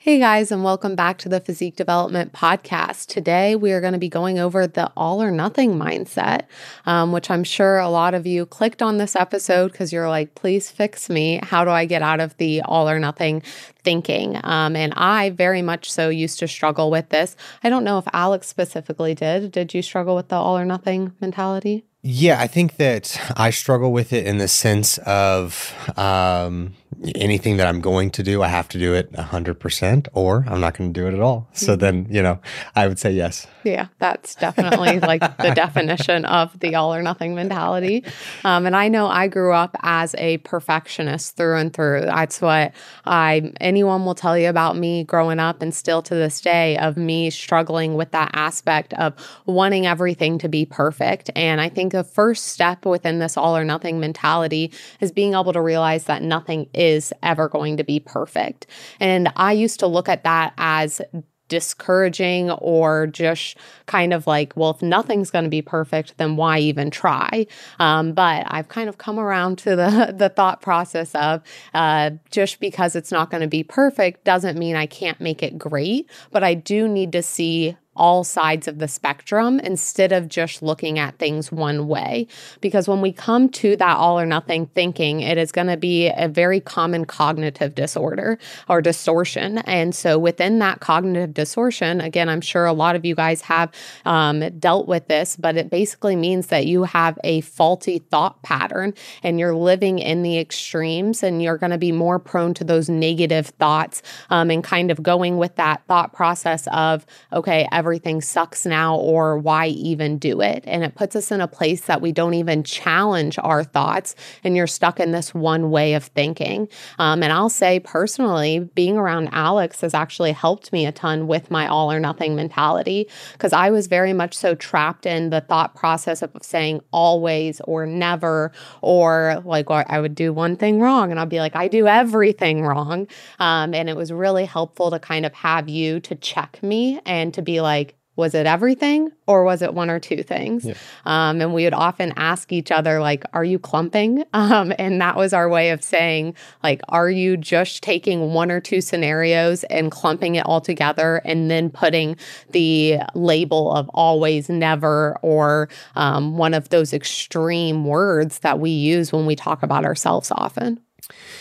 Hey guys, and welcome back to the Physique Development Podcast. Today we are going to be going over the all or nothing mindset, um, which I'm sure a lot of you clicked on this episode because you're like, please fix me. How do I get out of the all or nothing thinking? Um, and I very much so used to struggle with this. I don't know if Alex specifically did. Did you struggle with the all or nothing mentality? Yeah, I think that I struggle with it in the sense of um, anything that I'm going to do, I have to do it 100% or I'm not going to do it at all. So mm-hmm. then, you know, I would say yes. Yeah, that's definitely like the definition of the all or nothing mentality. Um, and I know I grew up as a perfectionist through and through. That's what I, anyone will tell you about me growing up and still to this day of me struggling with that aspect of wanting everything to be perfect. And I think the first step within this all or nothing mentality is being able to realize that nothing is ever going to be perfect. And I used to look at that as discouraging or just kind of like, well, if nothing's going to be perfect, then why even try? Um, but I've kind of come around to the the thought process of uh, just because it's not going to be perfect doesn't mean I can't make it great, but I do need to see all sides of the spectrum instead of just looking at things one way. Because when we come to that all or nothing thinking, it is going to be a very common cognitive disorder or distortion. And so within that cognitive distortion, again, I'm sure a lot of you guys have um, dealt with this, but it basically means that you have a faulty thought pattern and you're living in the extremes and you're going to be more prone to those negative thoughts um, and kind of going with that thought process of, okay, every everything sucks now or why even do it? And it puts us in a place that we don't even challenge our thoughts and you're stuck in this one way of thinking. Um, and I'll say personally, being around Alex has actually helped me a ton with my all or nothing mentality because I was very much so trapped in the thought process of saying always or never, or like I would do one thing wrong and I'll be like, I do everything wrong. Um, and it was really helpful to kind of have you to check me and to be like, was it everything or was it one or two things? Yeah. Um, and we would often ask each other, like, are you clumping? Um, and that was our way of saying, like, are you just taking one or two scenarios and clumping it all together and then putting the label of always, never, or um, one of those extreme words that we use when we talk about ourselves often?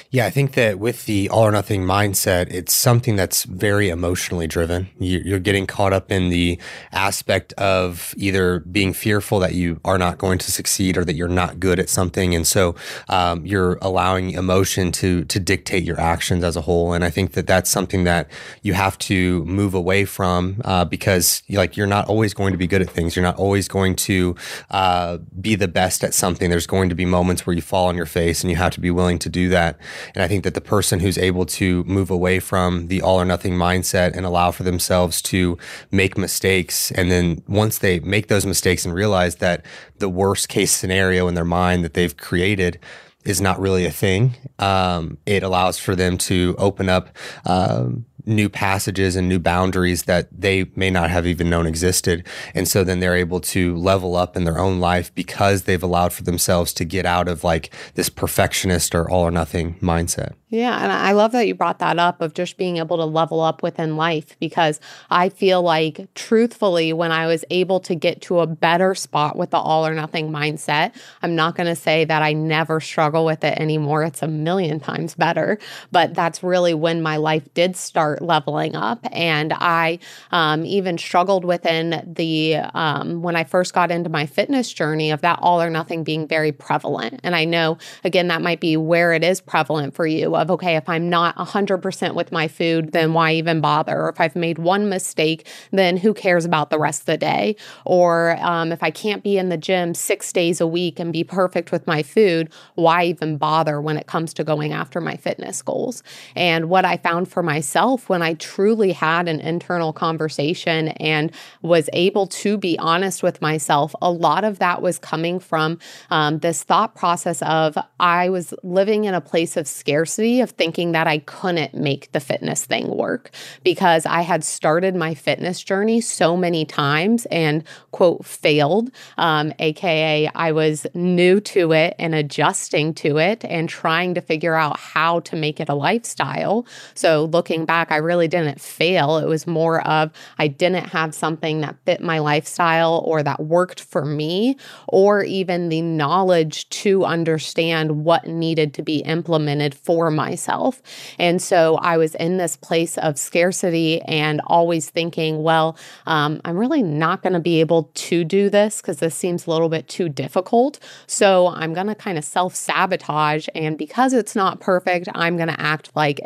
Yeah, I think that with the all or nothing mindset, it's something that's very emotionally driven. You're getting caught up in the aspect of either being fearful that you are not going to succeed or that you're not good at something, and so um, you're allowing emotion to to dictate your actions as a whole. And I think that that's something that you have to move away from uh, because like you're not always going to be good at things. You're not always going to uh, be the best at something. There's going to be moments where you fall on your face, and you have to be willing to do that. And I think that the person who's able to move away from the all or nothing mindset and allow for themselves to make mistakes, and then once they make those mistakes and realize that the worst case scenario in their mind that they've created is not really a thing, um, it allows for them to open up. Um, new passages and new boundaries that they may not have even known existed. And so then they're able to level up in their own life because they've allowed for themselves to get out of like this perfectionist or all or nothing mindset. Yeah, and I love that you brought that up of just being able to level up within life because I feel like truthfully when I was able to get to a better spot with the all or nothing mindset, I'm not going to say that I never struggle with it anymore. It's a million times better, but that's really when my life did start leveling up and I um, even struggled within the um, when I first got into my fitness journey of that all or nothing being very prevalent. And I know again that might be where it is prevalent for you of, okay, if I'm not 100% with my food, then why even bother? Or if I've made one mistake, then who cares about the rest of the day? Or um, if I can't be in the gym six days a week and be perfect with my food, why even bother when it comes to going after my fitness goals? And what I found for myself when I truly had an internal conversation and was able to be honest with myself, a lot of that was coming from um, this thought process of I was living in a place of scarcity of thinking that I couldn't make the fitness thing work because I had started my fitness journey so many times and, quote, failed, um, AKA, I was new to it and adjusting to it and trying to figure out how to make it a lifestyle. So, looking back setback. I really didn't fail. It was more of I didn't have something that fit my lifestyle or that worked for me, or even the knowledge to understand what needed to be implemented for myself. And so I was in this place of scarcity and always thinking, well, um, I'm really not going to be able to do this because this seems a little bit too difficult. So I'm going to kind of self sabotage. And because it's not perfect, I'm going to act like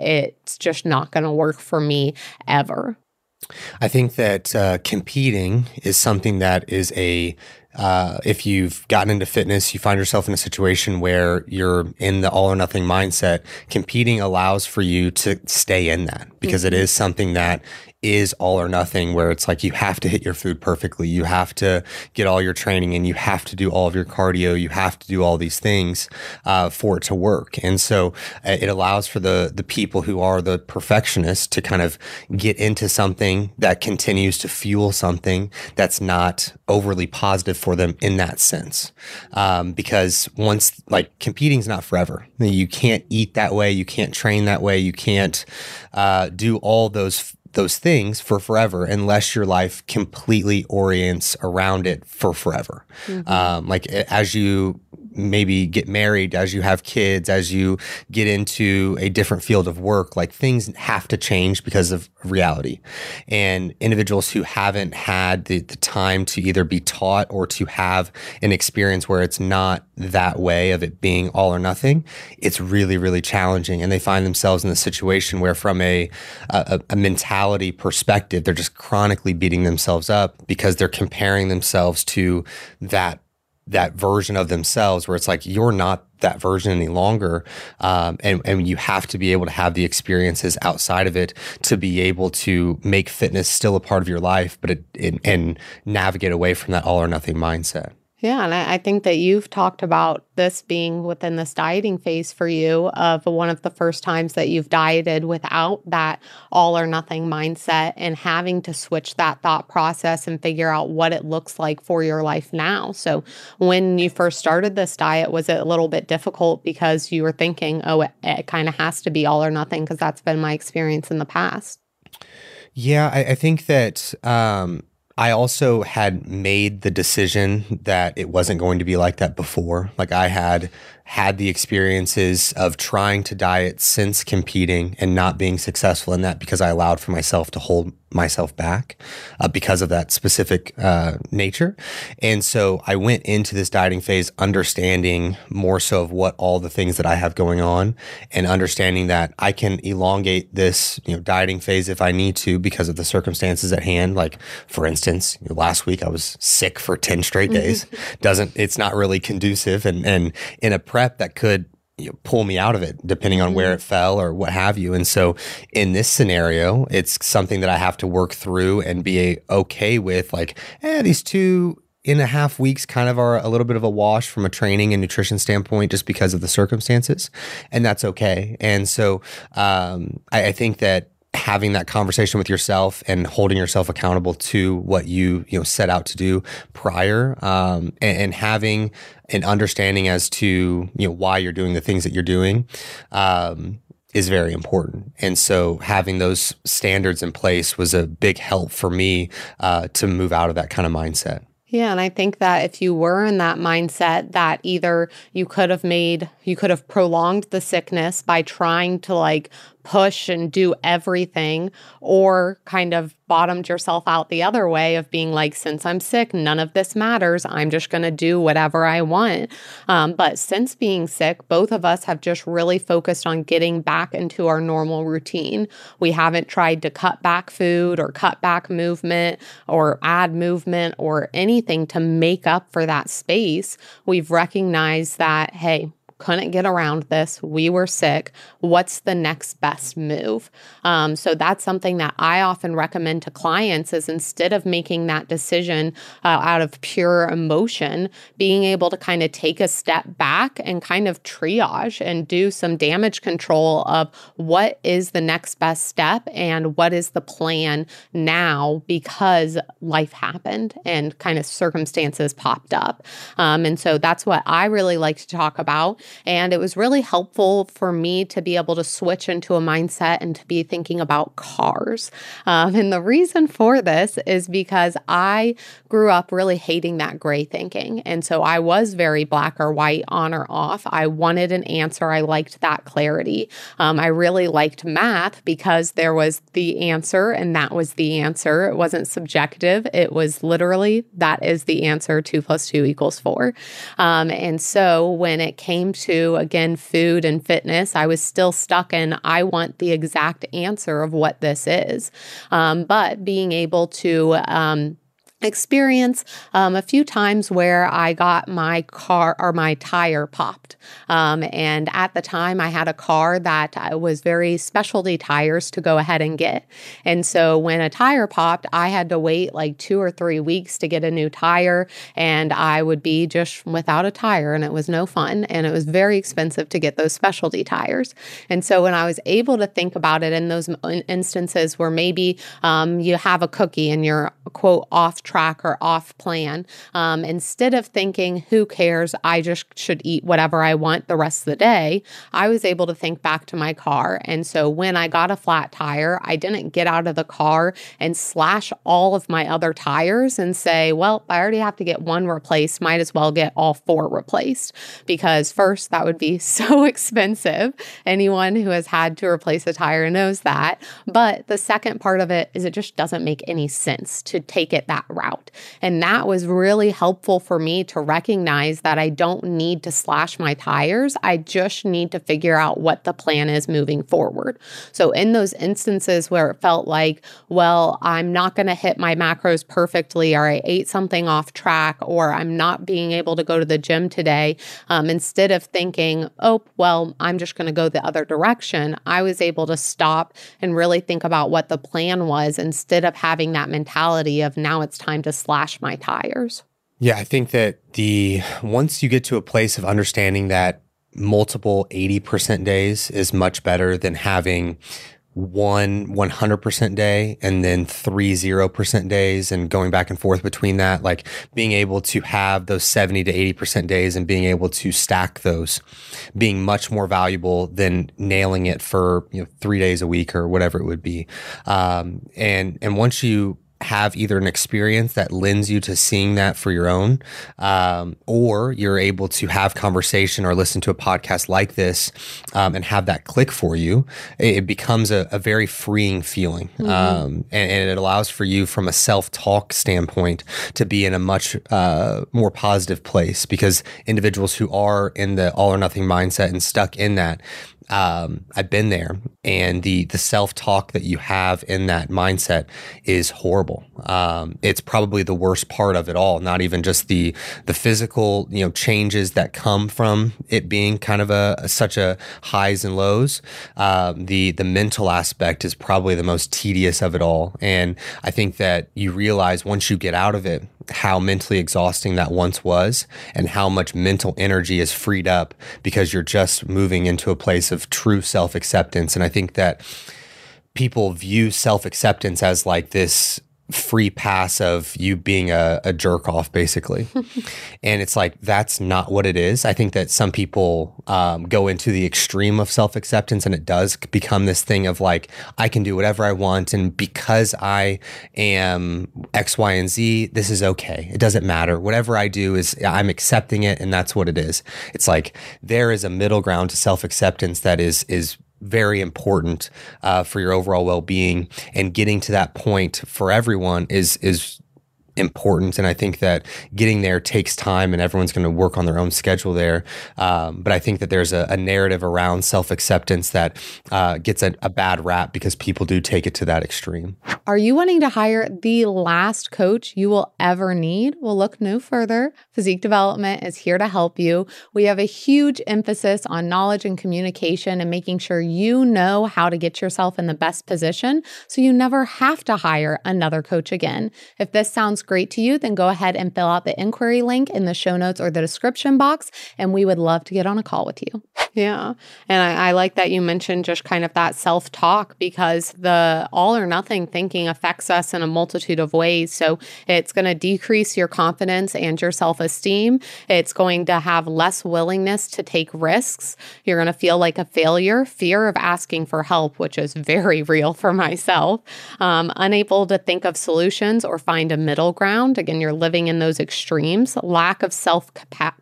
it's just not going to work for me ever. I think that uh, competing is something that is a uh, if you've gotten into fitness, you find yourself in a situation where you're in the all or nothing mindset. Competing allows for you to stay in that because mm-hmm. it is something that is all or nothing where it's like you have to hit your food perfectly. You have to get all your training and you have to do all of your cardio. You have to do all these things uh, for it to work. And so uh, it allows for the, the people who are the perfectionists to kind of get into something that continues to fuel something that's not overly positive for them in that sense. Um, because once like competing is not forever. You can't eat that way. You can't train that way. You can't uh, do all those those things for forever unless your life completely orients around it for forever. Mm-hmm. Um, like as you maybe get married, as you have kids, as you get into a different field of work, like things have to change because of reality. And individuals who haven't had the, the time to either be taught or to have an experience where it's not that way of it being all or nothing, it's really, really challenging. And they find themselves in the situation where, from a, a, a mentality perspective, they're just chronically beating themselves up because they're comparing themselves to that that version of themselves where it's like you're not that version any longer. Um, and, and you have to be able to have the experiences outside of it to be able to make fitness still a part of your life but it, it, and navigate away from that all or nothing mindset yeah, and I, I, think that you've talked about this being within this dieting phase for you of one of the first times that you've dieted without that all or nothing mindset and having to switch that thought process and figure out what it looks like for your life now. So, when you first started this diet, was it a little bit difficult because you were thinking, oh, it, it kind of has to be all or nothing? Because that's been my experience in the past. Yeah, I, I think that um, I also had made the decision that it wasn't going to be like that before. Like I had had the experiences of trying to diet since competing and not being successful in that because I allowed for myself to hold myself back uh, because of that specific uh, nature. And so I went into this dieting phase understanding more so of what all the things that I have going on and understanding that I can elongate this, you know, dieting phase if I need to because of the circumstances at hand. Like for instance, you know, last week I was sick for 10 straight days. Doesn't, it's not really conducive. And, and in a prep that could you know, pull me out of it depending on where mm-hmm. it fell or what have you. And so in this scenario, it's something that I have to work through and be okay with like, eh, these two and a half weeks kind of are a little bit of a wash from a training and nutrition standpoint just because of the circumstances. And that's okay. And so um, I, I think that having that conversation with yourself and holding yourself accountable to what you you know set out to do prior um, and, and, having an understanding as to you know why you're doing the things that you're doing um, is very important. And so having those standards in place was a big help for me uh, to move out of that kind of mindset. Yeah, and I think that if you were in that mindset that either you could have made you could have prolonged the sickness by trying to like push and do everything or kind of bottomed yourself out the other way of being like since i'm sick none of this matters. I'm just going to do whatever i want. Um, but since being sick both of us have just really focused on getting back into our normal routine. We haven't tried to cut back food or cut back movement or add movement or anything to make up for that space. We've recognized that hey couldn't get around this. We were sick. What's the next best move? Um, so that's something that I often recommend to clients is instead of making that decision uh, out of pure emotion, being able to kind of take a step back and kind of triage and do some damage control of what is the next best step and what is the plan now because life happened and kind of circumstances popped up. Um, and so that's what I really like to talk about And it was really helpful for me to be able to switch into a mindset and to be thinking about cars. Um, and the reason for this is because I grew up really hating that gray thinking. And so I was very black or white, on or off. I wanted an answer. I liked that clarity. Um, I really liked math because there was the answer and that was the answer. It wasn't subjective, it was literally that is the answer two plus two equals four. Um, and so when it came to, again, food and fitness, I was still stuck in I want the exact answer of what this is. Um, but being able to, um, experience um, a few times where I got my car or my tire popped. Um, and at the time, I had a car that uh, was very specialty tires to go ahead and get. And so when a tire popped, I had to wait like two or three weeks to get a new tire. And I would be just without a tire, and it was no fun. And it was very expensive to get those specialty tires. And so when I was able to think about it in those instances where maybe um, you have a cookie and you're quote off track or off plan. Um, instead of thinking, who cares? I just should eat whatever I want the rest of the day. I was able to think back to my car. And so when I got a flat tire, I didn't get out of the car and slash all of my other tires and say, well, I already have to get one replaced. Might as well get all four replaced because, first, that would be so expensive. Anyone who has had to replace a tire knows that. But the second part of it is it just doesn't make any sense to take it that route. And that was really helpful for me to recognize that I don't need to slash my tires. I just need to figure out what the plan is moving forward. So, in those instances where it felt like, well, I'm not going to hit my macros perfectly, or I ate something off track, or I'm not being able to go to the gym today, um, instead of thinking, oh, well, I'm just going to go the other direction, I was able to stop and really think about what the plan was instead of having that mentality of now it's time to slash my tires. Yeah, I think that the once you get to a place of understanding that multiple 80% days is much better than having one 100% day and then three 0% days and going back and forth between that like being able to have those 70 to 80% days and being able to stack those being much more valuable than nailing it for you know 3 days a week or whatever it would be um, and and once you have either an experience that lends you to seeing that for your own, um, or you're able to have conversation or listen to a podcast like this um, and have that click for you, it, becomes a, a, very freeing feeling. Mm-hmm. Um, and, and, it allows for you, from a self talk standpoint, to be in a much uh, more positive place because individuals who are in the all or nothing mindset and stuck in that, um, I've been there, and the the self talk that you have in that mindset is horrible. Um, it's probably the worst part of it all. Not even just the the physical, you know, changes that come from it being kind of a, such a highs and lows. Um, the the mental aspect is probably the most tedious of it all, and I think that you realize once you get out of it how mentally exhausting that once was and how much mental energy is freed up because you're just moving into a place of true self acceptance. And I think that people view self acceptance as like this free pass of you being a, a jerk off, basically. and it's like, that's not what it is. I think that some people um, go into the extreme of self acceptance and it does become this thing of like, I can do whatever I want. And because I am X, Y, and Z, this is okay. It doesn't matter. Whatever I do is I'm accepting it and that's what it is. It's like there is a middle ground to self acceptance that is, is, very important uh, for your overall well-being. And getting to that point for everyone is is important and i think that getting there takes time and everyone's going to work on their own schedule there. Um, but i think that there's a, a narrative around self-acceptance that uh, gets a, a bad rap because people do take it to that extreme. Are you wanting to hire the last coach you will ever need? Well look no further. Physique development is here to help you. We have a huge emphasis on knowledge and communication and making sure you know how to get yourself in the best position so you never have to hire another coach again. If this sounds great to you, then go ahead and fill out the inquiry link in the show notes or the description box, and we would love to get on a call with you. Yeah. And I, I like that you mentioned just kind of that self talk because the all or nothing thinking affects us in a multitude of ways. So it's going to decrease your confidence and your self esteem. It's going to have less willingness to take risks. You're going to feel like a failure, fear of asking for help, which is very real for myself, um, unable to think of solutions or find a middle ground. Again, you're living in those extremes, lack of self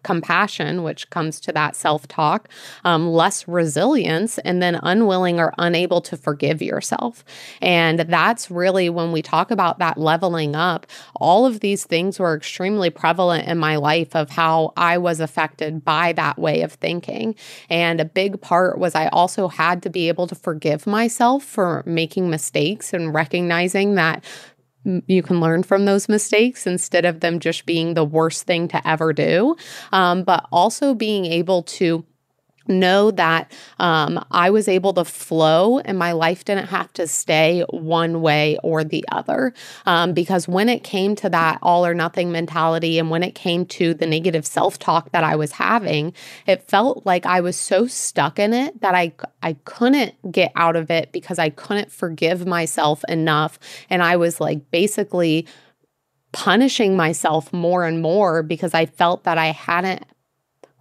compassion, which comes to that self talk, um, less resilience, and then unwilling or unable to forgive yourself. And that's really when we talk about that leveling up, all of these things were extremely prevalent in my life of how I was affected by that way of thinking. And a big part was I also had to be able to forgive myself for making mistakes and recognizing that you can learn from those mistakes instead of them just being the worst thing to ever do. Um, but also being able to know that um, I was able to flow and my life didn't have to stay one way or the other. Um, because when it came to that all or nothing mentality and when it came to the negative self talk that I was having, it felt like I was so stuck in it that I, I couldn't get out of it because I couldn't forgive myself enough. And I was like basically punishing myself more and more because I felt that I hadn't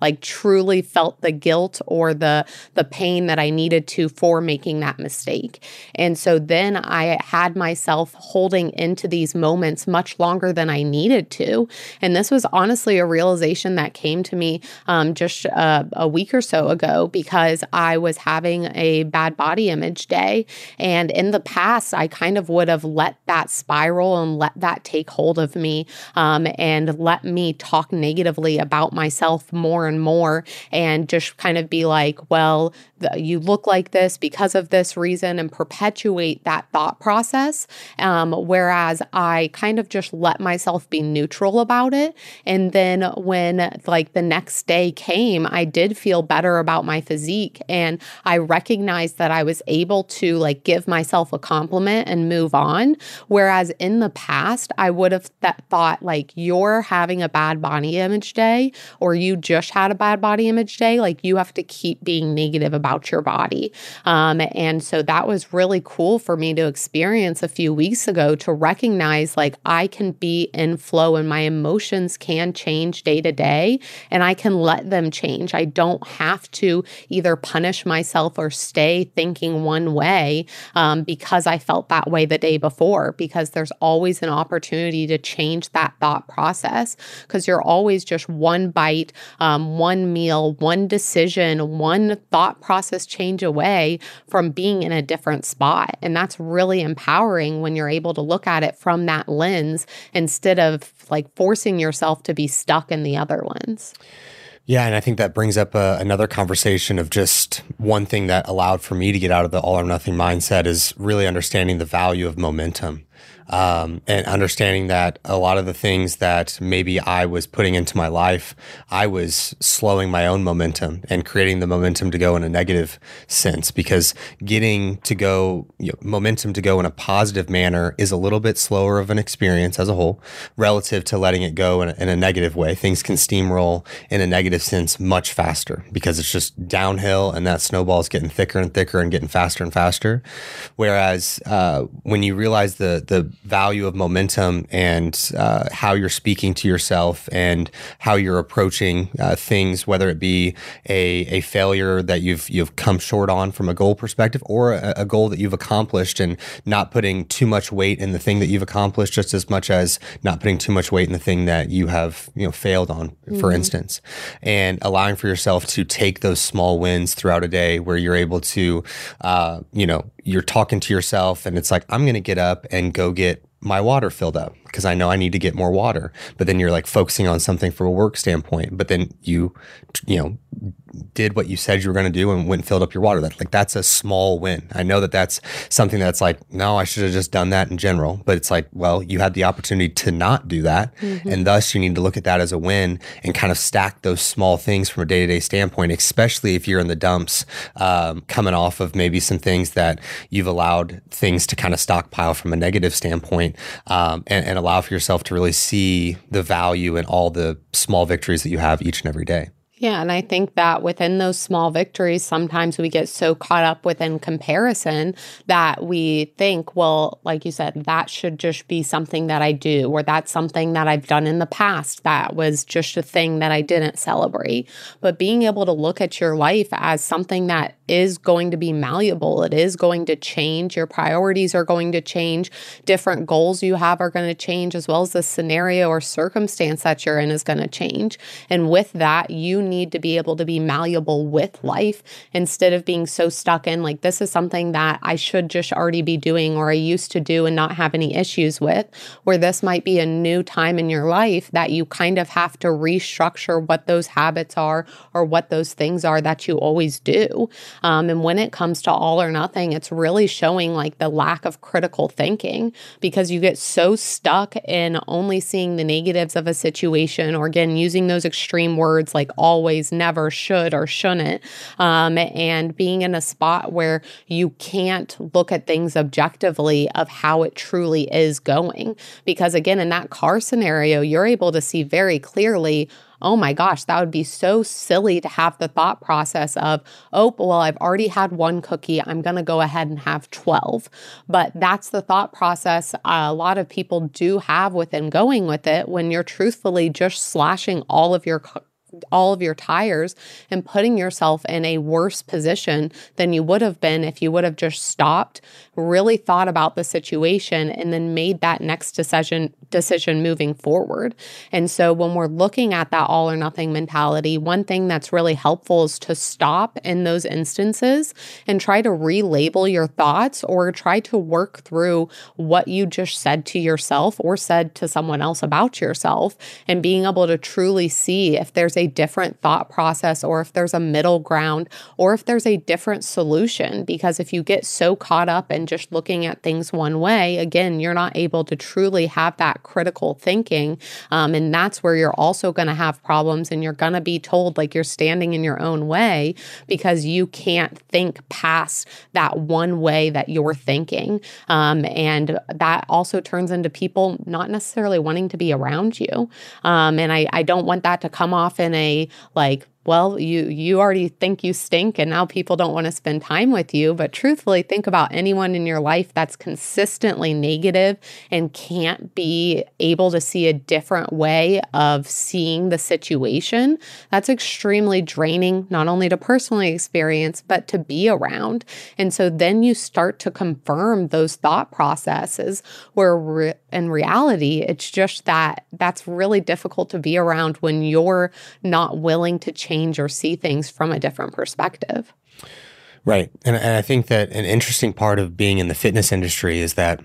like truly felt the guilt or the the pain that I needed to for making that mistake. And so then I had myself holding into these moments much longer than I needed to. And this was honestly a realization that came to me um, just a, a week or so ago because I was having a bad body image day. And in the past, I kind of would have let that spiral and let that take hold of me um, and let me talk negatively about myself more and more and just kind of be like, well, the, you look like this because of this reason and perpetuate that thought process. Um, whereas I kind of just let myself be neutral about it. And then when like the next day came, I did feel better about my physique and I recognized that I was able to like give myself a compliment and move on. Whereas in the past, I would have th- thought like you're having a bad body image day or you just had a bad body image day, like you have to keep being negative about your body. Um, and so that was really cool for me to experience a few weeks ago to recognize like I can be in flow and my emotions can change day to day and I can let them change. I don't have to either punish myself or stay thinking one way um, because I felt that way the day before, because there's always an opportunity to change that thought process because you're always just one bite, um, one meal, one decision, one thought process change away from being in a different spot. And that's really empowering when you're able to look at it from that lens instead of like forcing yourself to be stuck in the other ones. Yeah, and I think that brings up uh, another conversation of just one thing that allowed for me to get out of the all or nothing mindset is really understanding the value of momentum um, and understanding that a lot of the things that maybe I was putting into my life, I was slowing my own momentum and creating the momentum to go in a negative sense because getting to go, you know, momentum to go in a positive manner is a little bit slower of an experience as a whole relative to letting it go in a, in a negative way. Things can steamroll in a negative sense much faster because it's just downhill and that snowball is getting thicker and thicker and getting faster and faster. Whereas uh, when you realize the the value of momentum and uh, how you're speaking to yourself and how you're approaching uh, things, whether it be a, a failure that you've you've come short on from a goal perspective or a, a goal that you've accomplished and not putting too much weight in the thing that you've accomplished just as much as not putting too much weight in the thing that you have you know failed on mm-hmm. for instance and allowing for yourself to take those small wins throughout a day where you're able to uh, you know you're talking to yourself and it's like i'm going to get up and go get my water filled up because I know I need to get more water. But then you're like focusing on something from a work standpoint. But then you, you know, did what you said you were going to do and went and filled up your water. That like that's a small win. I know that that's something that's like no, I should have just done that in general. But it's like well, you had the opportunity to not do that, mm-hmm. and thus you need to look at that as a win and kind of stack those small things from a day to day standpoint. Especially if you're in the dumps, um, coming off of maybe some things that you've allowed things to kind of stockpile from a negative standpoint, um, and, and allow for yourself to really see the value in all the small victories that you have each and every day. Yeah, and I think that within those small victories, sometimes we get so caught up within comparison that we think, well, like you said, that should just be something that I do, or that's something that I've done in the past that was just a thing that I didn't celebrate. But being able to look at your life as something that is going to be malleable, it is going to change. Your priorities are going to change, different goals you have are going to change, as well as the scenario or circumstance that you're in is going to change. And with that, you need to be able to be malleable with life instead of being so stuck in like, this is something that I should just already be doing or I used to do and not have any issues with, where this might be a new time in your life that you kind of have to restructure what those habits are or what those things are that you always do. Um, and when it comes to all or nothing, it's really showing like the lack of critical thinking because you get so stuck in only seeing the negatives of a situation or again, using those extreme words like always, never, should, or shouldn't, um, and being in a spot where you can't look at things objectively of how it truly is going. Because again, in that car scenario, you're able to see very clearly oh my gosh, that would be so silly to have the thought process of, oh, well, I've already had one cookie. I'm going to go ahead and have 12. But that's the thought process a lot of people do have within going with it when you're truthfully just slashing all of your all of your tires and putting yourself in a worse position than you would have been if you would have just stopped, really thought about the situation and then made that next decision decision moving forward. And so when we're looking at that all or nothing mentality, one thing that's really helpful is to stop in those instances and try to relabel your thoughts or try to work through what you just said to yourself or said to someone else about yourself and being able to truly see if there's a different thought process or if there's a middle ground or if there's a different solution. Because if you get so caught up in just looking at things one way, again, you're not able to truly have that critical thinking. Um, and that's where you're also going to have problems and you're going to be told like you're standing in your own way because you can't think past that one way that you're thinking. Um, and that also turns into people not necessarily wanting to be around you. Um, and I, I don't want that to come off in in a like well, you you already think you stink and now people don't want to spend time with you, but truthfully think about anyone in your life that's consistently negative and can't be able to see a different way of seeing the situation. That's extremely draining not only to personally experience but to be around. And so then you start to confirm those thought processes where re- in reality it's just that that's really difficult to be around when you're not willing to change change or see things from a different perspective. Right. And, and I think that an interesting part of being in the fitness industry is that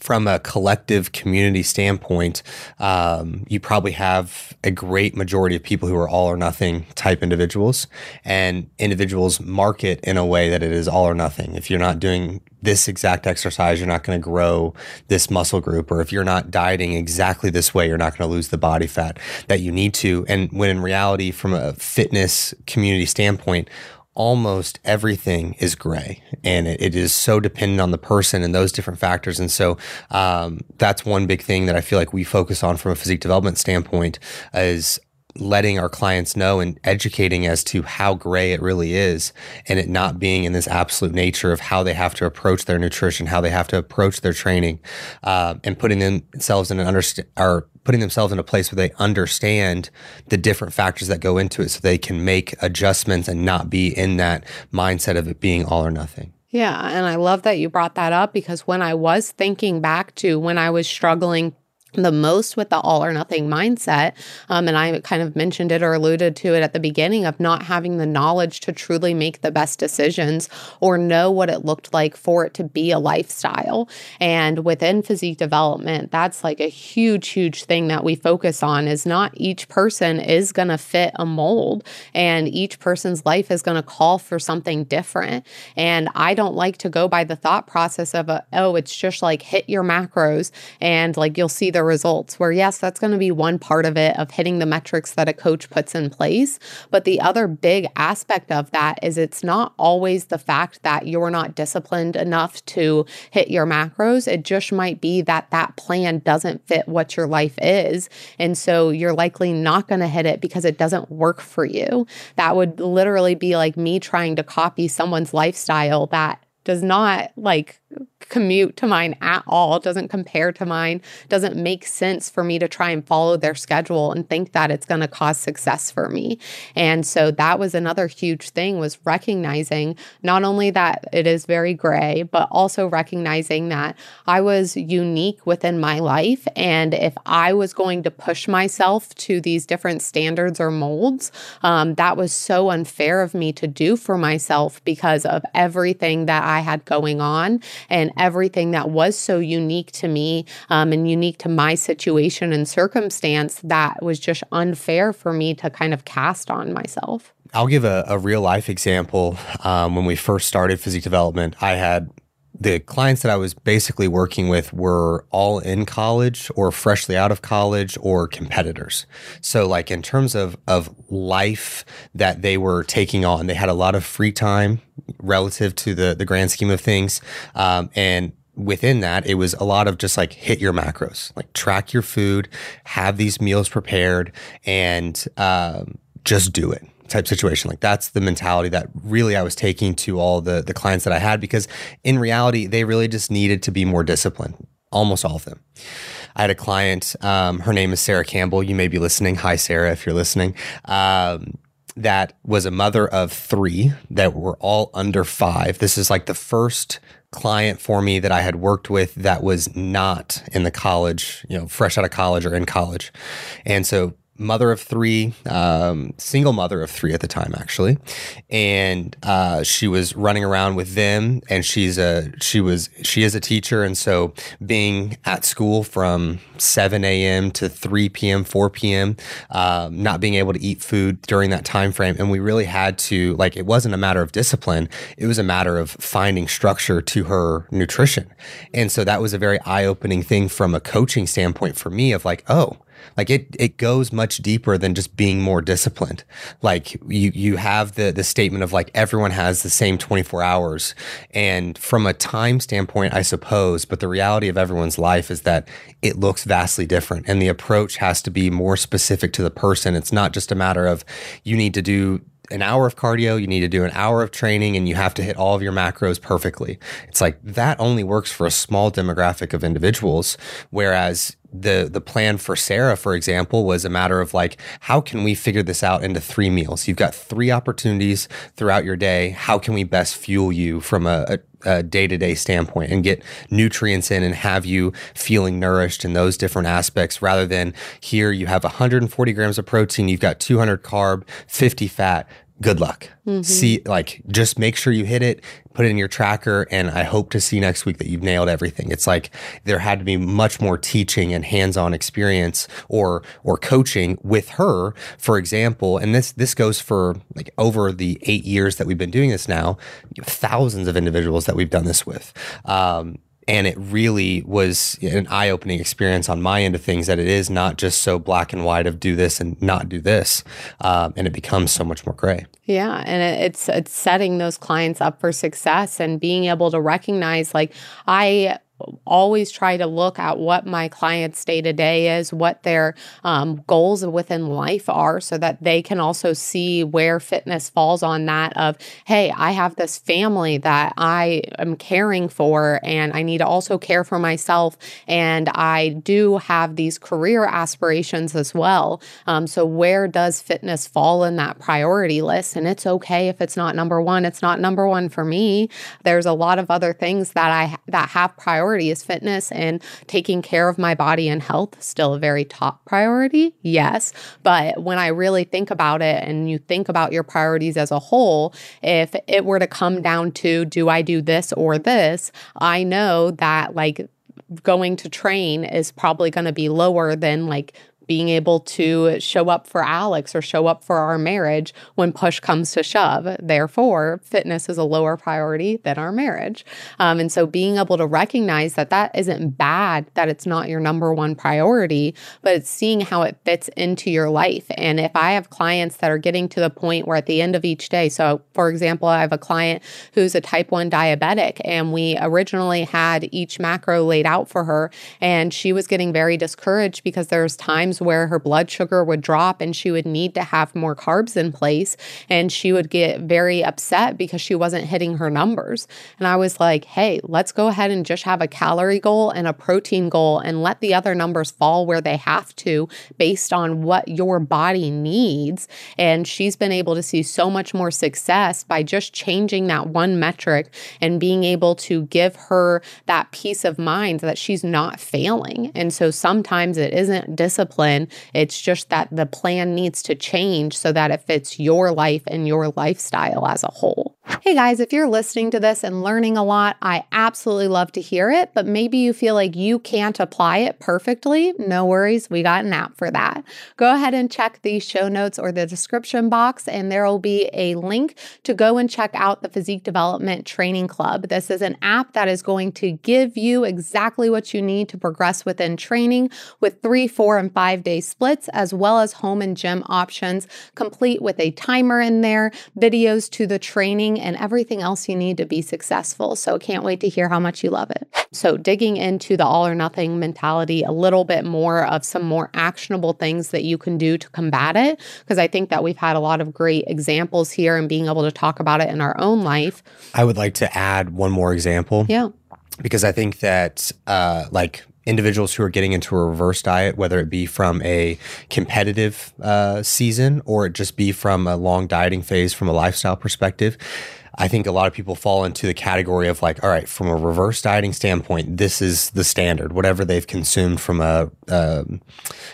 from a collective community standpoint, um, you probably have a great majority of people who are all or nothing type individuals, and individuals market in a way that it is all or nothing. If you're not doing this exact exercise, you're not going to grow this muscle group, or if you're not dieting exactly this way, you're not going to lose the body fat that you need to. And when in reality, from a fitness community standpoint, almost everything is gray and it, it is so dependent on the person and those different factors. And so um, that's one big thing that I feel like we focus on from a physique development standpoint is letting our clients know and educating as to how gray it really is and it not being in this absolute nature of how they have to approach their nutrition, how they have to approach their training, uh, and putting themselves in an understand or putting themselves in a place where they understand the different factors that go into it so they can make adjustments and not be in that mindset of it being all or nothing. Yeah. And I love that you brought that up because when I was thinking back to when I was struggling the most with the all or nothing mindset. Um, and I kind of mentioned it or alluded to it at the beginning of not having the knowledge to truly make the best decisions or know what it looked like for it to be a lifestyle. And within physique development, that's like a huge, huge thing that we focus on is not each person is going to fit a mold and each person's life is going to call for something different. And I don't like to go by the thought process of, a, oh, it's just like hit your macros and like you'll see the the results. Where, yes, that's going to be one part of it of hitting the metrics that a coach puts in place. But the other big aspect of that is it's not always the fact that you're not disciplined enough to hit your macros. It just might be that that plan doesn't fit what your life is. And so you're likely not going to hit it because it doesn't work for you. That would literally be like me trying to copy someone's lifestyle that does not like commute to mine at all, doesn't compare to mine, doesn't make sense for me to try and follow their schedule and think that it's going to cause success for me. And so that was another huge thing was recognizing not only that it is very gray, but also recognizing that I was unique within my life and if I was going to push myself to these different standards or molds, um, that was so unfair of me to do for myself because of everything that I had going on and everything that was so unique to me um, and unique to my situation and circumstance that was just unfair for me to kind of cast on myself. I'll give a, a real life example. Um, when we first started physique development, I had the clients that I was basically working with were all in college or freshly out of college or competitors. So like in terms of of life that they were taking on, they had a lot of free time relative to the the grand scheme of things, um, and within that, it was a lot of just like hit your macros, like track your food, have these meals prepared, and um, just do it type situation. Like that's the mentality that really I was taking to all the the clients that I had because in reality they really just needed to be more disciplined. Almost all of them. I had a client. Um, her name is Sarah Campbell. You may be listening. Hi, Sarah, if you're listening. Um, that was a mother of three that were all under five. This is like the first client for me that I had worked with that was not in the college, you know, fresh out of college or in college. And so mother of three, um, single mother of three at the time, actually, and uh, she was running around with them. And she's a she was she is a teacher, and so being at school from seven a.m. to three p.m., four p.m., um, not being able to eat food during that time frame, and we really had to like it wasn't a matter of discipline; it was a matter of finding structure to her nutrition, and so that was a very eye opening thing from a coaching standpoint for me of like, oh like it it goes much deeper than just being more disciplined. Like you you have the the statement of like everyone has the same 24 hours and from a time standpoint I suppose, but the reality of everyone's life is that it looks vastly different and the approach has to be more specific to the person. It's not just a matter of you need to do an hour of cardio, you need to do an hour of training, and you have to hit all of your macros perfectly. It's like that only works for a small demographic of individuals. Whereas the the plan for Sarah, for example, was a matter of like, how can we figure this out into three meals? You've got three opportunities throughout your day. How can we best fuel you from a, day to day standpoint and get nutrients in and have you feeling nourished in those different aspects rather than here you have 140 grams of protein, you've got 200 carb, 50 fat, good luck. Mm-hmm. See, like, just make sure you hit it, put it in your tracker, and I hope to see next week that you've nailed everything. It's like there had to be much more teaching and hands-on experience or or coaching with her, for example. And this this goes for like over the eight years that we've been doing this now, thousands of individuals that we've done this with. Um, and it really was an eye-opening experience on my end of things that it is not just so black and white of do this and not do this um, and it becomes so much more gray. Yeah and it's it's setting those clients up for success and being able to recognize like i always try to look at what my clients' day to day is, what their um, goals within life are, so that they can also see where fitness falls on that. Of, hey, I have this family that I am caring for, and I need to also care for myself. And I do have these career aspirations as well. Um, so, where does fitness fall in that priority list? And it's okay if it's not number one. It's not number one for me. There's a lot of other things that I that have priority priority is fitness and taking care of my body and health still a very top priority yes. But when i really think about it and you think about your priorities as a whole if it were to come down to do i do this or this i know that like going to train is probably going to be lower than like being able to show up for Alex or show up for our marriage when push comes to shove. Therefore, fitness is a lower priority than our marriage. Um, and so being able to recognize that that isn't bad, that it's not your number one priority, but it's seeing how it fits into your life. And if I have clients that are getting to the point where at the end of each day, so for example, I have a client who's a type 1 diabetic, and we originally had each macro laid out for her, and she was getting very discouraged because there's times where her blood sugar would drop and she would need to have more carbs in place, and she would get very upset because she wasn't hitting her numbers. And I was like, hey, let's go ahead and just have a calorie goal and a protein goal and let the other numbers fall where they have to based on what your body needs. And she's been able to see so much more success by just changing that one metric and being able to give her that peace of mind that she's not failing. And so sometimes it isn't discipline, it's just that the plan needs to change so that it fits your life and your lifestyle as a whole. Hey guys, if you're listening to this and learning a lot, I absolutely love to hear it, but maybe you feel like you can't apply it perfectly. No worries, we got an app for that. Go ahead and check the show notes or the description box, and there will be a link to go and check out the Physique Development Training Club. This is an app that is going to give you exactly what you need to progress within training with three, four, and five day splits, as well as home and gym options, complete with a timer in there, videos to the training and everything else you need to be successful. So, can't wait to hear how much you love it. So, digging into the all or nothing mentality a little bit more of some more actionable things that you can do to combat it, because I think that we've had a lot of great examples here and being able to talk about it in our own life. I would like to add one more example. Yeah. Because I think that, uh, like, individuals who are getting into a reverse diet, whether it be from a competitive uh, season or it just be from a long dieting phase from a lifestyle perspective, I think a lot of people fall into the category of like, all right, from a reverse dieting standpoint, this is the standard. Whatever they've consumed from a, a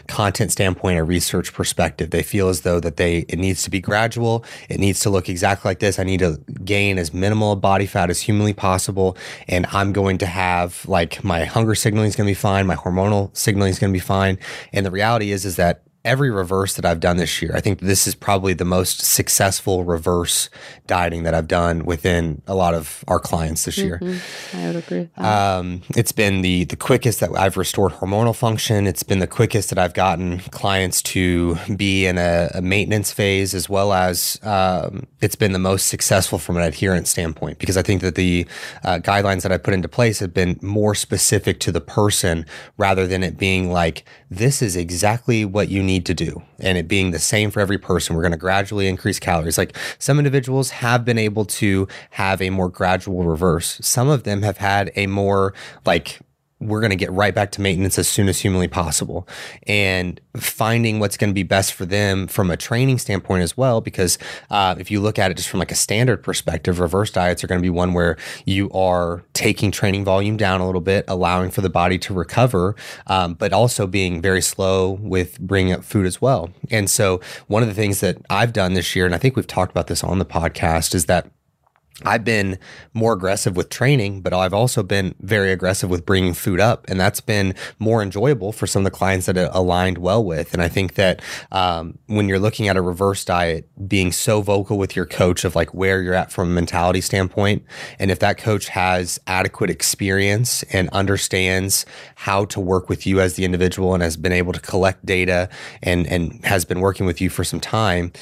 content standpoint, a research perspective, they feel as though that they it needs to be gradual. It needs to look exactly like this. I need to gain as minimal body fat as humanly possible, and I'm going to have like my hunger signaling is going to be fine, my hormonal signaling is going to be fine. And the reality is, is that every reverse that I've done this year, I think this is probably the most successful reverse dieting that I've done within a lot of our clients this year. Mm-hmm. I would agree. With that. Um, it's been the the quickest that I've restored hormonal function. It's been the quickest that I've gotten clients to be in a, a maintenance phase, as well as um, it's been the most successful from an adherence standpoint. Because I think that the uh, guidelines that I put into place have been more specific to the person rather than it being like this is exactly what you need to do and it being the same for every person. We're going to gradually increase calories. Like some individuals have been able to have a more gradual reverse. Some of them have had a more like we're going to get right back to maintenance as soon as humanly possible. And finding what's going to be best for them from a training standpoint as well because uh, if you look at it just from like a standard perspective reverse diets are going to be one where you are taking training volume down a little bit allowing for the body to recover um, but also being very slow with bringing up food as well. And so one of the things that i've done this year and i think we've talked about this on the podcast is that I've been more aggressive with training, but I've also been very aggressive with bringing food up. And that's been more enjoyable for some of the clients that it aligned well with. And I think that um, when you're looking at a reverse diet, being so vocal with your coach of like where you're at from a mentality standpoint, and if that coach has adequate experience and understands how to work with you as the individual and has been able to collect data and, and has been working with you for some time,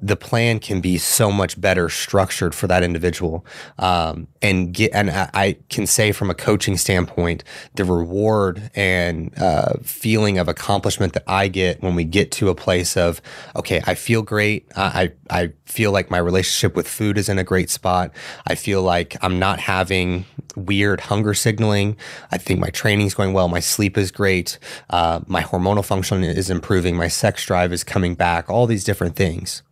the plan can be so much better structured for that individual. Um, and get and I, can say from a coaching standpoint the reward and uh, feeling of accomplishment that i get when we get to a place of okay i feel great. I, I feel like my relationship with food is in a great spot. I feel like i'm not having weird hunger signaling. I think my training is going well. My sleep is great. Uh, my hormonal function is improving. My sex drive is coming back. All these different things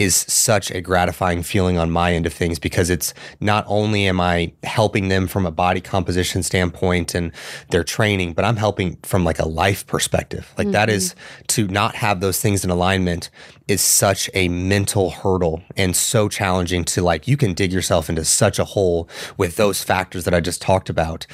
is such a gratifying feeling on my end of things because it's not only am I helping them from a body composition standpoint and their training, but I'm helping from like a life perspective. Like mm-hmm. that is to not have those things in alignment is such a mental hurdle and so challenging to like you can dig yourself into such a hole with those factors that I just talked about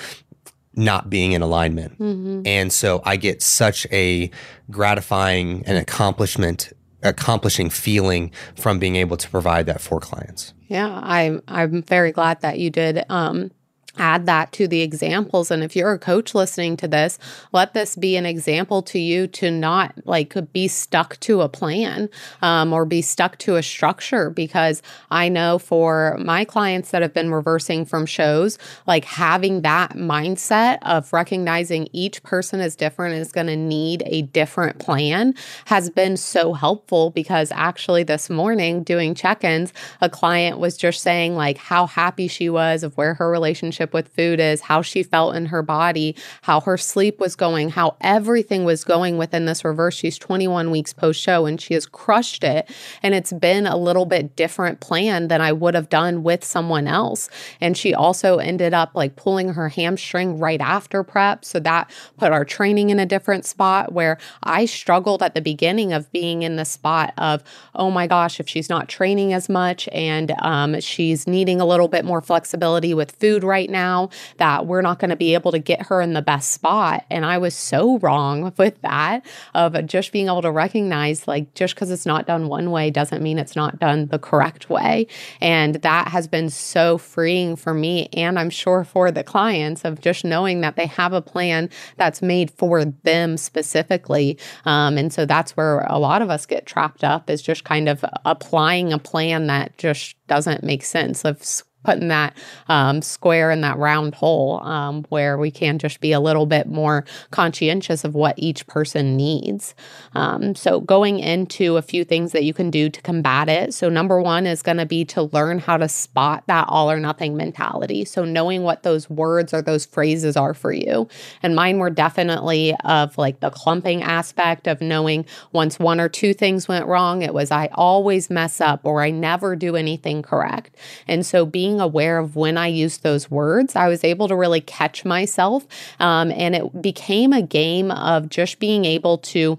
not being in alignment. And so I get such a gratifying and accomplishment accomplishing feeling from being able to provide that for clients. Yeah, I'm I'm very glad that you did um add that to the examples. And if you're a coach listening to this let this be an example to you to not like be stuck to a plan um, or be stuck to a structure. Because i know for my clients that have been reversing from shows like having that mindset of recognizing each person is different and is going to need a different plan has been so helpful. Because actually this morning doing check-ins a client was just saying like how happy she was of where her relationship with food is, how she felt in her body, how her sleep was going, how everything was going within this reverse. She's 21 weeks post show and she has crushed it. And it's been a little bit different plan than I would have done with someone else. And she also ended up like pulling her hamstring right after prep. So that put our training in a different spot where I struggled at the beginning of being in the spot of, oh my gosh, if she's not training as much and um, she's needing a little bit more flexibility with food right now now that we're not going to be able to get her in the best spot. And I was so wrong with that of just being able to recognize like just because it's not done one way doesn't mean it's not done the correct way. And that has been so freeing for me and I'm sure for the clients of just knowing that they have a plan that's made for them specifically. Um, and so that's where a lot of us get trapped up is just kind of applying a plan that just doesn't make sense of putting that um, square in that round hole um, where we can just be a little bit more conscientious of what each person needs. Um, so, going into a few things that you can do to combat it. So, number one is going to be to learn how to spot that all or nothing mentality. So, knowing what those words or those phrases are for you. And mine were definitely of like the clumping aspect of knowing once one or two things went wrong, it was I always mess up or I never do anything correct. And so, being being aware of when I used those words, I was able to really catch myself. Um, and it became a game of just being able to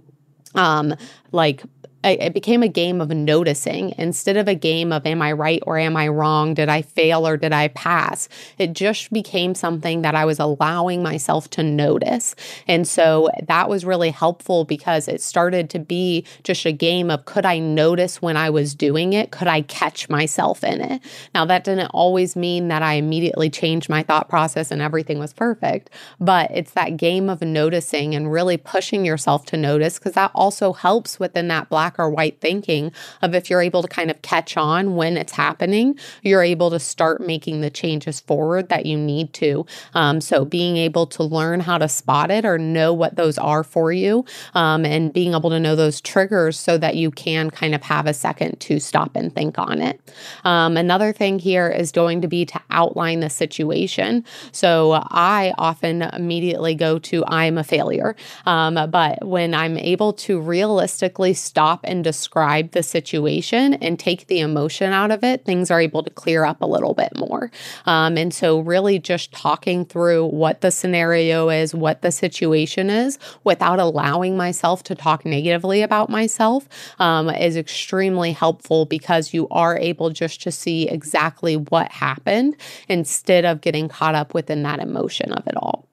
um, like it became a game of noticing instead of a game of am I right or am I wrong? Did I fail or did I pass? It just became something that I was allowing myself to notice. And so that was really helpful because it started to be just a game of could I notice when I was doing it? Could I catch myself in it? Now, that didn't always mean that I immediately changed my thought process and everything was perfect, but it's that game of noticing and really pushing yourself to notice because that also helps within that black or white thinking of if you're able to kind of catch on when it's happening, you're able to start making the changes forward that you need to. Um, so being able to learn how to spot it or know what those are for you um, and being able to know those triggers so that you can kind of have a second to stop and think on it. Um, another thing here is going to be to outline the situation. So I often immediately go to I'm a failure. Um, but when I'm able to realistically stop and describe the situation and take the emotion out of it, things are able to clear up a little bit more. Um, and so, really, just talking through what the scenario is, what the situation is, without allowing myself to talk negatively about myself um, is extremely helpful because you are able just to see exactly what happened instead of getting caught up within that emotion of it all.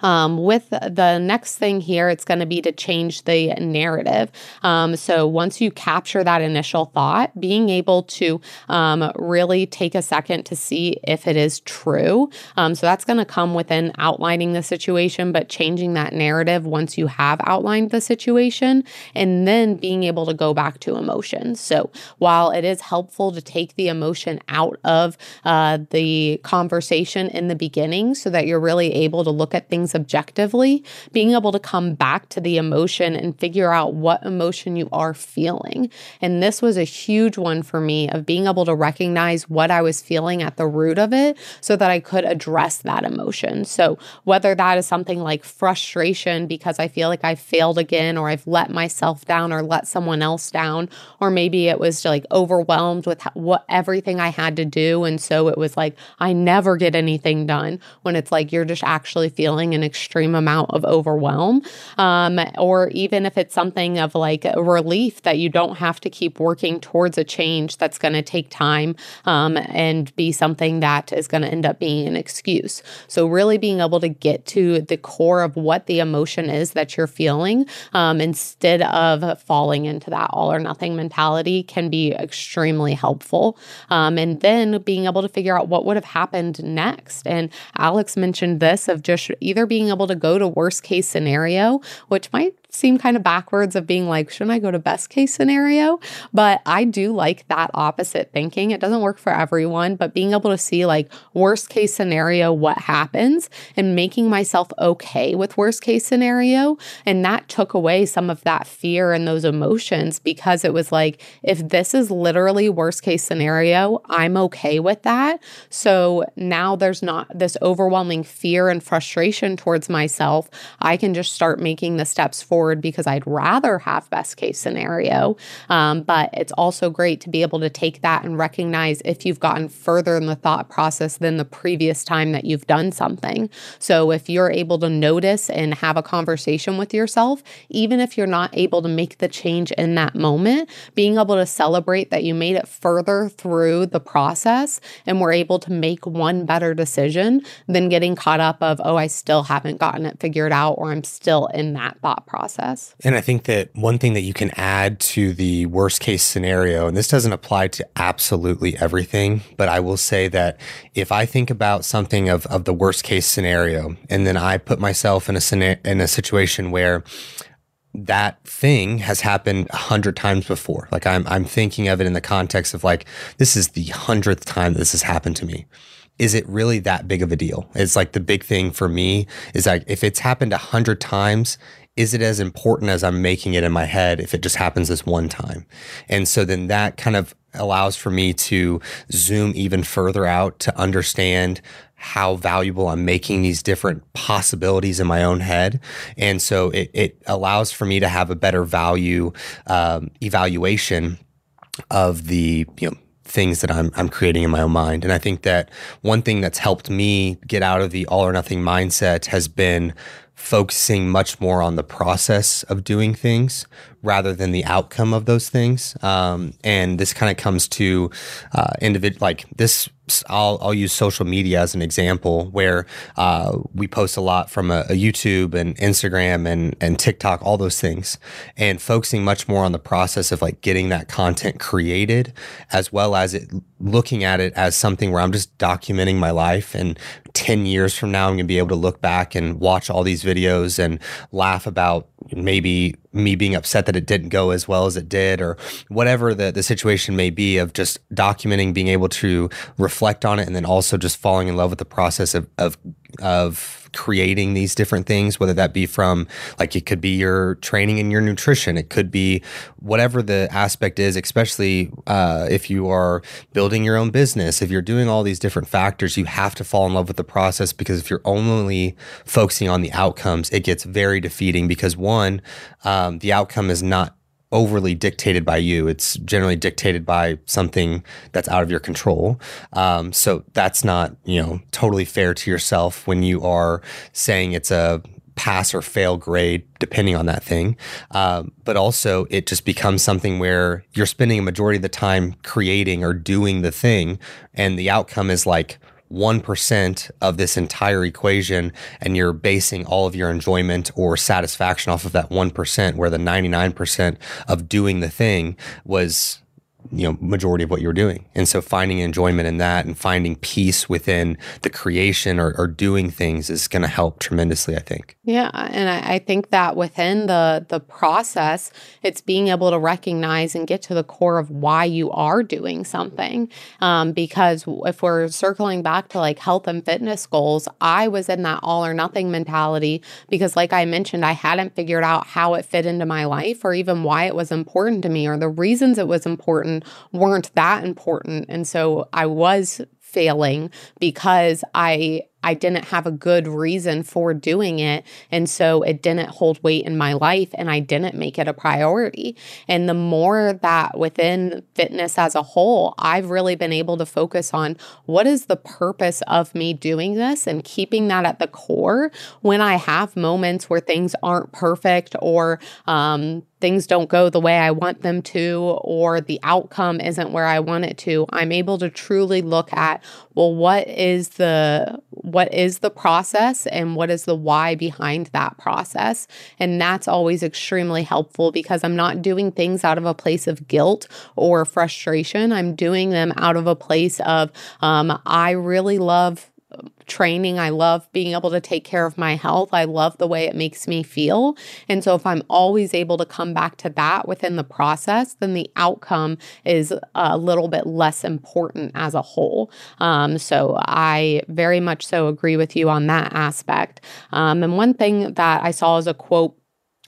Um, with the next thing here, it's going to be to change the narrative. Um, so once you capture that initial thought, being able to um, really take a second to see if it is true. Um, so that's going to come within outlining the situation, but changing that narrative once you have outlined the situation, and then being able to go back to emotions. So while it is helpful to take the emotion out of uh, the conversation in the beginning so that you're really able to look at things objectively, being able to come back to the emotion and figure out what emotion you are feeling. And this was a huge one for me of being able to recognize what I was feeling at the root of it so that I could address that emotion. So, whether that is something like frustration because I feel like I failed again or I've let myself down or let someone else down, or maybe it was like overwhelmed with what everything I had to do. And so it was like, I never get anything done when it's like you're just actually feeling feeling an extreme amount of overwhelm. Um, or even if it's something of like relief that you don't have to keep working towards a change that's going to take time um, and be something that is going to end up being an excuse. So, really being able to get to the core of what the emotion is that you're feeling um, instead of falling into that all or nothing mentality can be extremely helpful. Um, and then being able to figure out what would have happened next. And Alex mentioned this of just either being able to go to worst case scenario, which might seem kind of backwards of being like, shouldn't I go to best case scenario? But I do like that opposite thinking. It doesn't work for everyone, but being able to see like worst case scenario, what happens, and making myself okay with worst case scenario. And that took away some of that fear and those emotions because it was like, if this is literally worst case scenario, I'm okay with that. So now there's not this overwhelming fear and frustration towards myself. I can just start making the steps forward forward because I'd rather have best case scenario. Um, but it's also great to be able to take that and recognize if you've gotten further in the thought process than the previous time that you've done something. So if you're able to notice and have a conversation with yourself, even if you're not able to make the change in that moment, being able to celebrate that you made it further through the process and were able to make one better decision than getting caught up of, oh, I still haven't gotten it figured out or I'm still in that thought process process. And I think that one thing that you can add to the worst case scenario, and this doesn't apply to absolutely everything, but I will say that if I think about something of, of the worst case scenario, and then I put myself in a, in a situation where that thing has happened a hundred times before. Like I'm, I'm thinking of it in the context of like, this is the hundredth time this has happened to me is it really that big of a deal? It's like the big thing for me is like if it's happened a hundred times, is it as important as I'm making it in my head if it just happens this one time? And so then that kind of allows for me to zoom even further out to understand how valuable I'm making these different possibilities in my own head. And so it, it allows for me to have a better value um, evaluation of the, you know, things that I'm I'm creating in my own mind. And I think that one thing that's helped me get out of the all or nothing mindset has been focusing much more on the process of doing things rather than the outcome of those things. Um, and this kind of comes to uh, like this. I'll I'll use social media as an example where uh, we post a lot from a, a, YouTube and Instagram and and TikTok, all those things, and focusing much more on the process of like getting that content created, as well as it looking at it as something where I'm just documenting my life and 10 years from now, I'm going to be able to look back and watch all these videos and laugh about maybe me being upset that it didn't go as well as it did or whatever the, the situation may be of just documenting being able to reflect on it and then also just falling in love with the process of of, of creating these different things whether that be from like it could be your training and your nutrition. It could be whatever the aspect is especially uh, if you are building your own business. If you're doing all these different factors you have to fall in love with the process because if you're only focusing on the outcomes it gets very defeating because one um, the outcome is not overly dictated by you. It's generally dictated by something that's out of your control. Um, so that's not, you know, totally fair to yourself when you are saying it's a pass or fail grade, depending on that thing. Um, but also, it just becomes something where you're spending a majority of the time creating or doing the thing, and the outcome is like, 1% of this entire equation and you're basing all of your enjoyment or satisfaction off of that 1% where the 99% of doing the thing was you know majority of what you're doing. And so finding enjoyment in that and finding peace within the creation or, or doing things is going to help tremendously i think. Yeah and I, I, think that within the the process it's being able to recognize and get to the core of why you are doing something. Um, because if we're circling back to like health and fitness goals i was in that all or nothing mentality because like i mentioned i hadn't figured out how it fit into my life or even why it was important to me or the reasons it was important weren't that important. And so I was failing because I I didn't have a good reason for doing it. And so it didn't hold weight in my life and I didn't make it a priority. And the more that within fitness as a whole, I've really been able to focus on what is the purpose of me doing this and keeping that at the core when I have moments where things aren't perfect or um, things don't go the way I want them to, or the outcome isn't where I want it to, I'm able to truly look at, well, what is the what is the process and what is the why behind that process? And that's always extremely helpful because I'm not doing things out of a place of guilt or frustration. I'm doing them out of a place of um, I really love training. I love being able to take care of my health. I love the way it makes me feel. And so, if I'm always able to come back to that within the process, then the outcome is a little bit less important as a whole. Um, so, I very much so agree with you on that aspect. Um, and one thing that I saw as a quote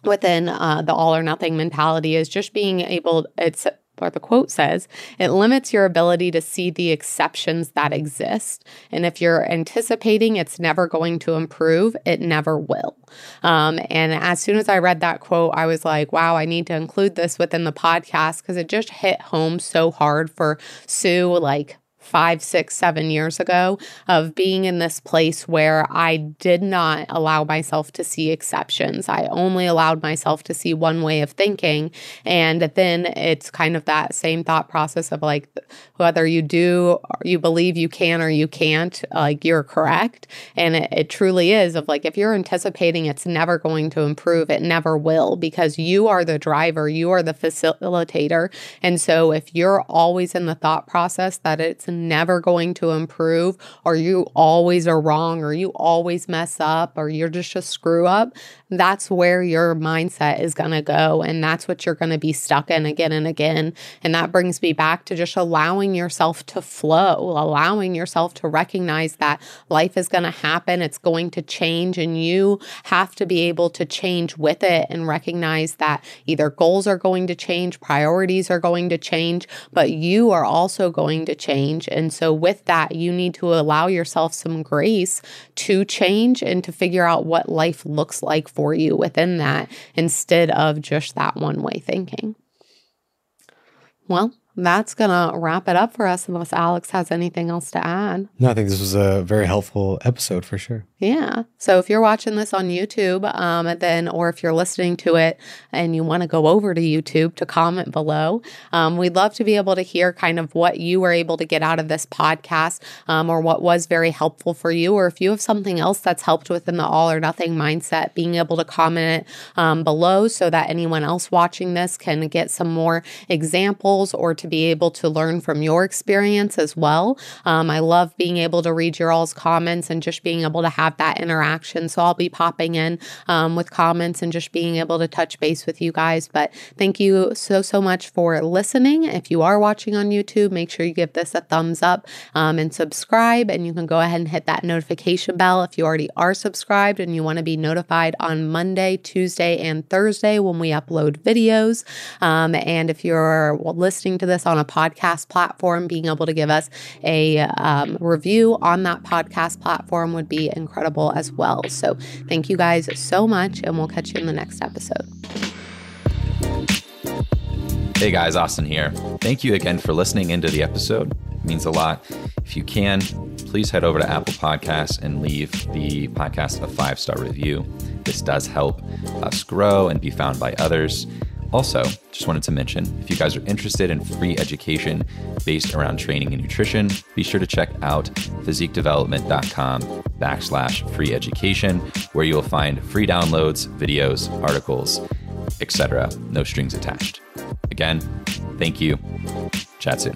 within uh, the all or nothing mentality is just being able, it's or the quote says, it limits your ability to see the exceptions that exist. And if you're anticipating it's never going to improve, it never will. Um, and as soon as I read that quote, I was like, wow, I need to include this within the podcast because it just hit home so hard for Sue, like five, six, seven years ago of being in this place where I did not allow myself to see exceptions. I only allowed myself to see one way of thinking. And then it's kind of that same thought process of like whether you do, you believe you can or you can't, like you're correct. And it, it truly is of like if you're anticipating it's never going to improve, it never will because you are the driver, you are the facilitator. And so if you're always in the thought process that it's never going to improve, or you always are wrong, or you always mess up, or you're just a screw up, that's where your mindset is going to go. And that's what you're going to be stuck in again and again. And that brings me back to just allowing yourself to flow, allowing yourself to recognize that life is going to happen, it's going to change, and you have to be able to change with it and recognize that either goals are going to change, priorities are going to change, but you are also going to change. And so, with that, you need to allow yourself some grace to change and to figure out what life looks like for you within that instead of just that one way thinking. Well, that's going to wrap it up for us unless Alex has anything else to add. No, I think this was a very helpful episode for sure. Yeah. So if you're watching this on YouTube, um, then, or if you're listening to it and you want to go over to YouTube to comment below, um, we'd love to be able to hear kind of what you were able to get out of this podcast um, or what was very helpful for you. Or if you have something else that's helped within the all or nothing mindset, being able to comment um, below so that anyone else watching this can get some more examples or to be able to learn from your experience as well. Um, I love being able to read your all's comments and just being able to have have that interaction. So I'll be popping in um, with comments and just being able to touch base with you guys. But thank you so, so much for listening. If you are watching on YouTube, make sure you give this a thumbs up um, and subscribe. And you can go ahead and hit that notification bell if you already are subscribed and you want to be notified on Monday, Tuesday, and Thursday when we upload videos. Um, and if you're listening to this on a podcast platform, being able to give us a um, review on that podcast platform would be incredible incredible as well. So thank you guys so much, and we'll catch you in the next episode. Hey guys, Austin here. Thank you again for listening into the episode. It means a lot. If you can, please head over to Apple Podcasts and leave the podcast a five star review. This does help us grow and be found by others. Also, just wanted to mention if you guys are interested in free education based around training and nutrition, be sure to check out physiquedevelopment.com backslash free education, where you will find free downloads, videos, articles, etc. No strings attached. Again, thank you. Chat soon.